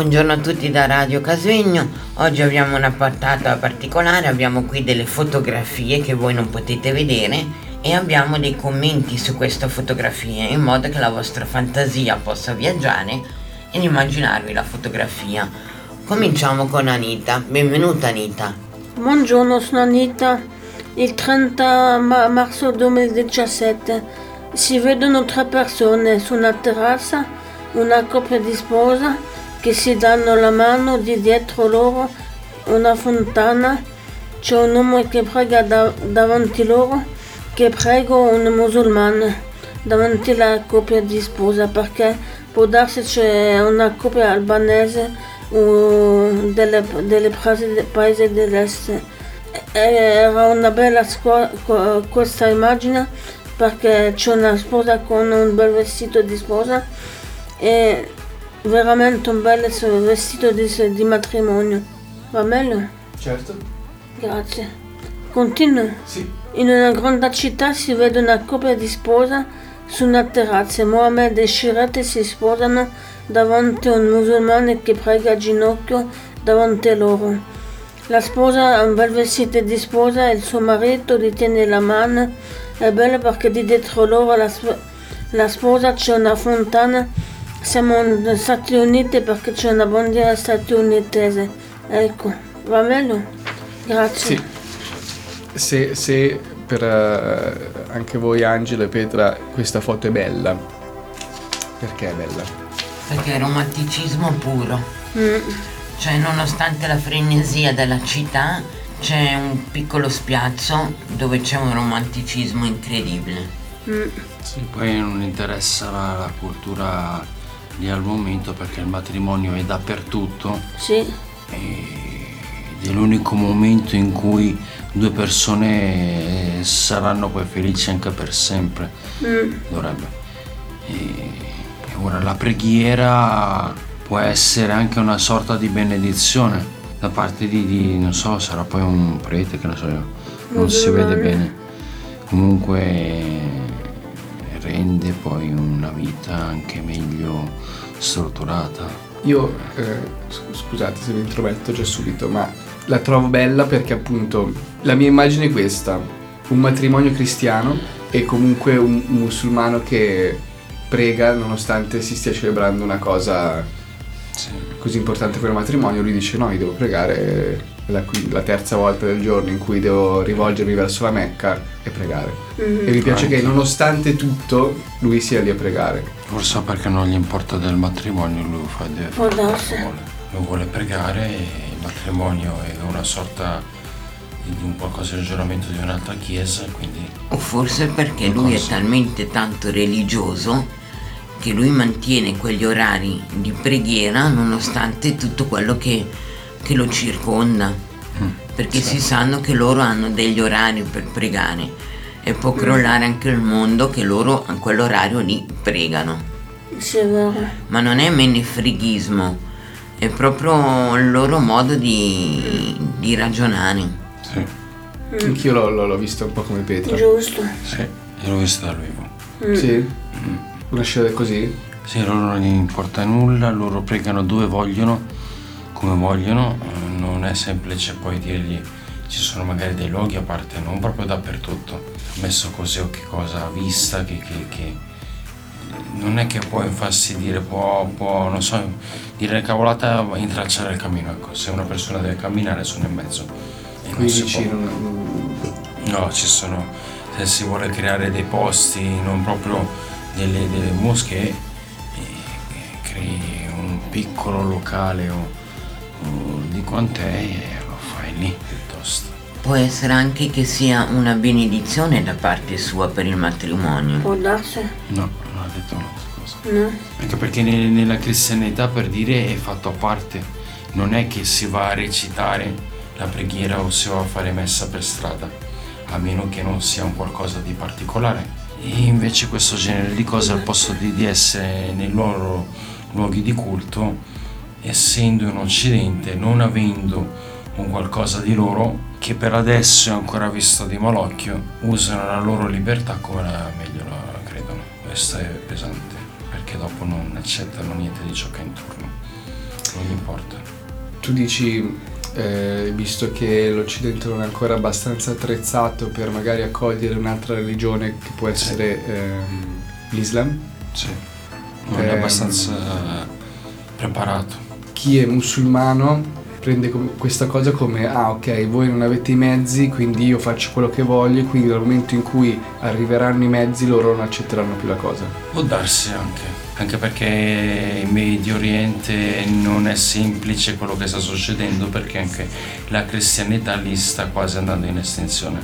Buongiorno a tutti da Radio Casvegno, oggi abbiamo una portata particolare, abbiamo qui delle fotografie che voi non potete vedere e abbiamo dei commenti su queste fotografie in modo che la vostra fantasia possa viaggiare ed immaginarvi la fotografia. Cominciamo con Anita, benvenuta Anita. Buongiorno, sono Anita. Il 30 ma- marzo 2017 si vedono tre persone su una terrazza, una coppia di sposa che si danno la mano di dietro loro una fontana, c'è un uomo che prega da- davanti loro, che prega un musulmano davanti alla coppia di sposa perché può darsi c'è una coppia albanese o delle, delle paesi, paesi dell'est. Era una bella scuola questa immagine perché c'è una sposa con un bel vestito di sposa e veramente un bel vestito di, di matrimonio. Va bene? Certo. Grazie. Continua. Sì. In una grande città si vede una coppia di sposa su una terrazza. Mohammed e Shirate si sposano davanti a un musulmano che prega a ginocchio davanti a loro. La sposa ha un bel vestito di sposa e il suo marito gli tiene la mano. È bello perché di dietro loro la, la sposa c'è una fontana siamo negli Stati Uniti perché c'è una bandiera statunitense. Ecco, va bene? Grazie. Sì. Se, se per uh, anche voi Angelo e Petra questa foto è bella, perché è bella? Perché è romanticismo puro. Mm. Cioè, nonostante la frenesia della città, c'è un piccolo spiazzo dove c'è un romanticismo incredibile. Mm. Sì, poi non interessa la, la cultura lì al momento perché il matrimonio è dappertutto Sì. ed è l'unico momento in cui due persone saranno poi felici anche per sempre. Mm. Dovrebbe. E, ora la preghiera può essere anche una sorta di benedizione da parte di, di non so, sarà poi un prete che non so, non si vede bene. Comunque rende poi una vita anche meglio strutturata. Io, eh, scusate se vi intrometto già subito, ma la trovo bella perché appunto la mia immagine è questa, un matrimonio cristiano e comunque un, un musulmano che prega nonostante si stia celebrando una cosa Sì. così importante per il matrimonio, lui dice no, io devo pregare la, la terza volta del giorno in cui devo rivolgermi verso la Mecca e pregare. Mm. E mi piace Anche. che nonostante tutto lui sia lì a pregare. Forse perché non gli importa del matrimonio, lui fa, deve fare quello che vuole. Lui vuole pregare e il matrimonio è una sorta di un qualcosa del giuramento di un'altra chiesa, quindi O forse perché lui è talmente tanto religioso che lui mantiene quegli orari di preghiera nonostante tutto quello che, che lo circonda. Perché si sanno che loro hanno degli orari per pregare e può crollare anche il mondo che loro a quell'orario lì pregano. Sì, è vero. Ma non è menefreghismo, è proprio il loro modo di, di ragionare. sì, Anch'io l'ho, l'ho- l'ho vista un po' come Petra. Giusto. sì, l'ho visto dal vivo. Sì? Una scena così? Sì, a loro non gli importa nulla, loro pregano dove vogliono, come vogliono, eh, non è semplice poi dirgli ci sono magari dei luoghi a parte, non proprio dappertutto, messo così o che cosa a vista che, che- che non è che può infastidire, può, può, non so, dire cavolata intralciare il cammino, ecco, se una persona deve camminare sono in mezzo. E Qui vicino. può- No, ci sono, se si vuole creare dei posti, non proprio delle, delle moschee, e- e crei un piccolo locale o di quant'è e lo fai lì piuttosto. Può essere anche che sia una benedizione da parte sua per il matrimonio. Può darsi? No, non ha detto un'altra cosa. No? Anche perché ne- nella cristianità per dire è fatto a parte, non è che si va a recitare la preghiera o si va a fare messa per strada, a meno che non sia un qualcosa di particolare. E invece questo genere di cose al posto di, di essere nei loro luoghi di culto, essendo in Occidente, non avendo un qualcosa di loro che per adesso è ancora visto di malocchio, usano la loro libertà come la meglio la credono. Questo è pesante, perché dopo non accettano niente di ciò che è intorno, non gli importa. Tu dici, eh, visto che l'Occidente non è ancora abbastanza attrezzato per magari accogliere un'altra religione che può essere ehm, l'Islam, Sì, non è Ehm. abbastanza preparato. Chi è musulmano prende questa cosa come ah ok voi non avete i mezzi quindi io faccio quello che voglio quindi dal momento in cui arriveranno i mezzi loro non accetteranno più la cosa Può darsi anche, anche perché in Medio Oriente non è semplice quello che sta succedendo perché anche la cristianità lì sta quasi andando in estinzione.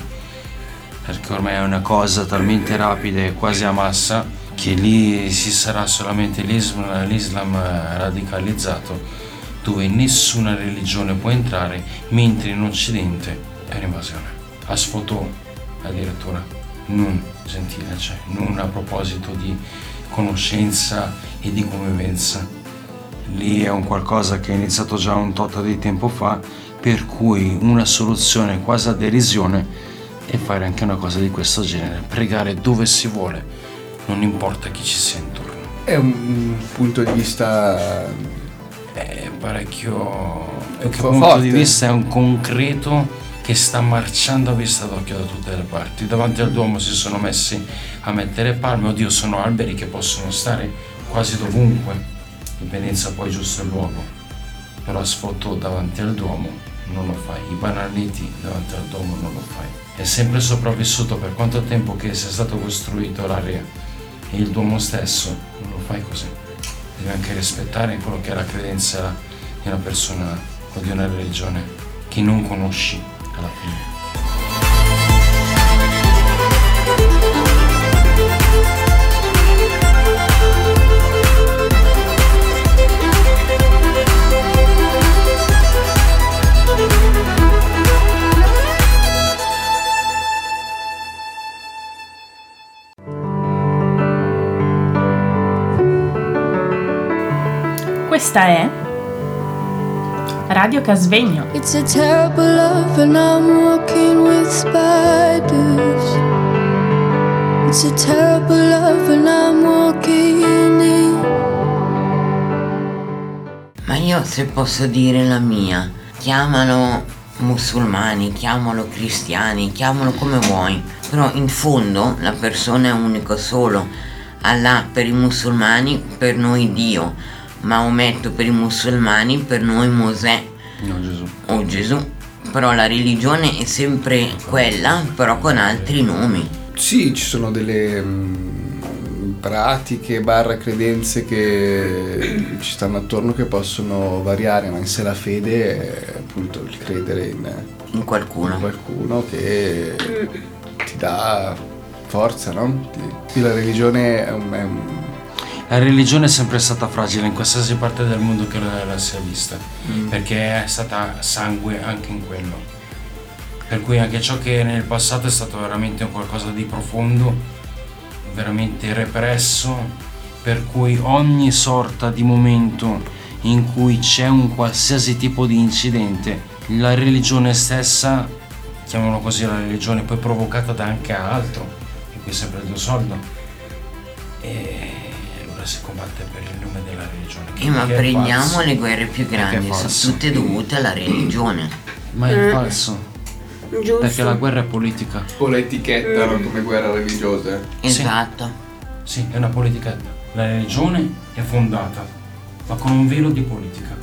Perché ormai è una cosa talmente rapida e quasi a massa che lì ci sarà solamente l'Islam, l'Islam radicalizzato dove nessuna religione può entrare mentre in Occidente è un'invasione. A sfotò addirittura, non gentile, cioè non a proposito di conoscenza e di convivenza. Lì è un qualcosa che è iniziato già un tot di tempo fa, per cui una soluzione quasi a derisione è fare anche una cosa di questo genere, pregare dove si vuole, non importa chi ci sia intorno. è un punto di vista È parecchio... È Che fo- punto forte. di vista è un concreto che sta marciando a vista d'occhio da tutte le parti. Davanti al Duomo si sono messi a mettere palme, oddio sono alberi che possono stare quasi dovunque, dipendenza poi giusto il luogo. Però sfottò davanti al Duomo non lo fai, i banaliti davanti al Duomo non lo fai. È sempre sopravvissuto per quanto tempo che sia stato costruito l'area e il Duomo stesso non lo fai così. Devi anche rispettare quello che è la credenza di una persona o di una religione che non conosci alla fine. Questa è Radio Casvegno. It's a terrible love, and I'm walking with spiders. It's a terrible love, and I'm walking in. Ma io se posso dire la mia, chiamalo musulmani, chiamalo cristiani, chiamalo come vuoi, però in fondo la persona è unico solo. Allah per i musulmani, per noi Dio, Maometto per i musulmani, per noi Mosè No Gesù. o Gesù. Però la religione è sempre quella, però con altri nomi. sì ci sono delle mm, pratiche barra credenze che ci stanno attorno che possono variare ma in sé la fede è appunto il credere in In qualcuno. qualcuno che ti dà forza, no? Sì, la religione è un, è un- La religione è sempre stata fragile in qualsiasi parte del mondo che la, la sia vista, perché è stata sangue anche in quello. Per cui anche ciò che nel passato è stato veramente un qualcosa di profondo, veramente represso, per cui ogni sorta di momento in cui c'è un qualsiasi tipo di incidente, la religione stessa, chiamiamolo così la religione, poi provocata da anche altro, e qui è sempre il tuo soldo, e allora si combatte per il nome della religione. che Eh, ma prendiamo le guerre più grandi, sono tutte dovute alla religione. Ma è falso, Giusto. perché la guerra è politica. o la etichettano come guerra religiosa. Esatto. Sì, è una politicetta. La religione è fondata, ma con un velo di politica.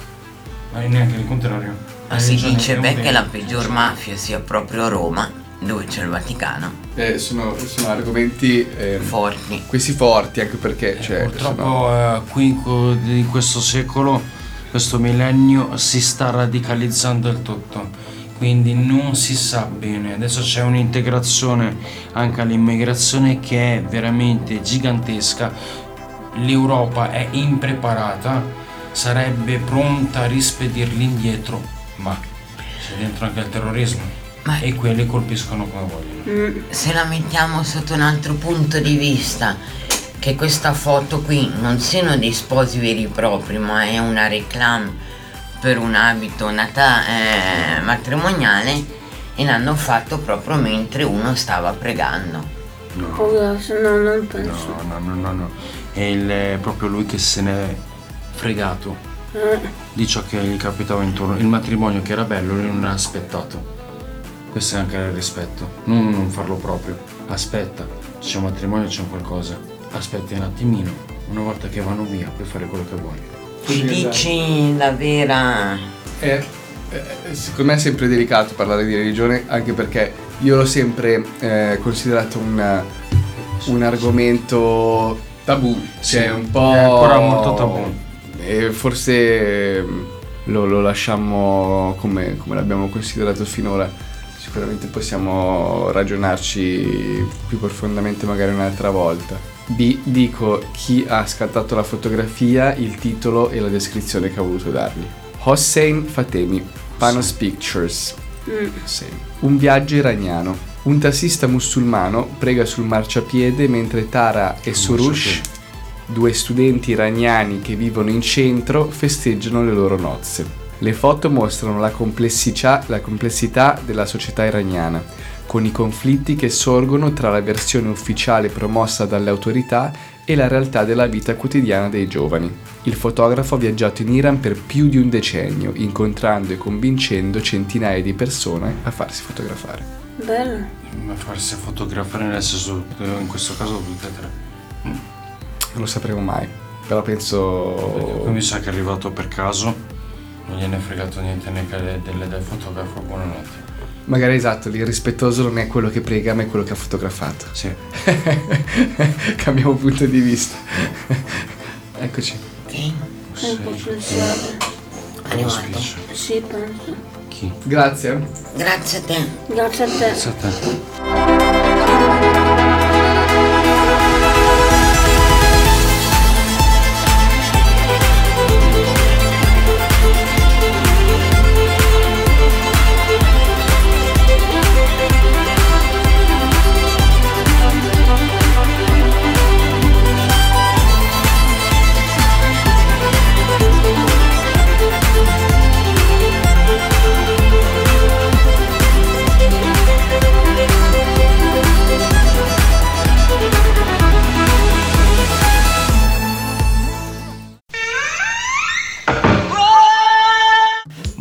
Ma è neanche il contrario. La Ma si dice beh che la peggior mafia sia proprio Roma, dove c'è il Vaticano. Eh, sono, sono argomenti eh, Forti. questi forti anche perché cioè, Purtroppo sono- eh, qui in questo secolo, questo millennio, si sta radicalizzando il tutto. quindi non si sa bene. Adesso c'è un'integrazione anche all'immigrazione che è veramente gigantesca. L'Europa è impreparata, sarebbe pronta a rispedirli indietro, ma c'è dentro anche il terrorismo. Ma- E quelli colpiscono come vogliono. Se la mettiamo sotto un altro punto di vista, che questa foto qui non siano dei sposi veri e propri, ma è una reclame per un abito nata- eh, matrimoniale e l'hanno fatto proprio mentre uno stava pregando. Può darsi, no, non penso. No, no, no, no, no. È il- è proprio lui che se n'è fregato Eh, di ciò che gli capitava intorno. Il matrimonio che era bello, lui non ha aspettato. Questo è anche il rispetto. Non, non farlo proprio. Aspetta, c'è un matrimonio, c'è un qualcosa. Aspetti un attimino. Una volta che vanno via, puoi fare quello che vuoi. Ti Sì, dici la vera... Eh, eh, secondo me è sempre delicato parlare di religione anche perché io l'ho sempre eh, considerato un, un argomento tabù, cioè Sì, un po'... è ancora molto tabù. E forse mm, lo, lo lasciamo come, come l'abbiamo considerato finora. Sicuramente possiamo ragionarci più profondamente magari un'altra volta. B, dico chi ha scattato la fotografia, il titolo e la descrizione che ha voluto dargli. Hossein Fatemi, Panos Pictures. Sì. Un viaggio iraniano. Un tassista musulmano prega sul marciapiede mentre Tara e Surush, due studenti iraniani che vivono in centro, festeggiano le loro nozze. Le foto mostrano la complessità, la complessità della società iraniana, con i conflitti che sorgono tra la versione ufficiale promossa dalle autorità e la realtà della vita quotidiana dei giovani. Il fotografo ha viaggiato in Iran per più di un decennio, incontrando e convincendo centinaia di persone a farsi fotografare. bello. Ma farsi fotografare nel senso, in questo caso tutte e tre. Non lo sapremo mai, però penso... Mi sa che è arrivato per caso, non gliene è fregato niente neanche de- delle del fotografo, buonanotte. Magari esatto, l'irrispettoso non è quello che prega, ma è quello che ha fotografato. Sì. Cambiamo punto di vista. Eccoci. Ok? È potenziale. Arrivato. Sì, penso. Chi? Grazie. Grazie a te. Grazie a te. Grazie a te.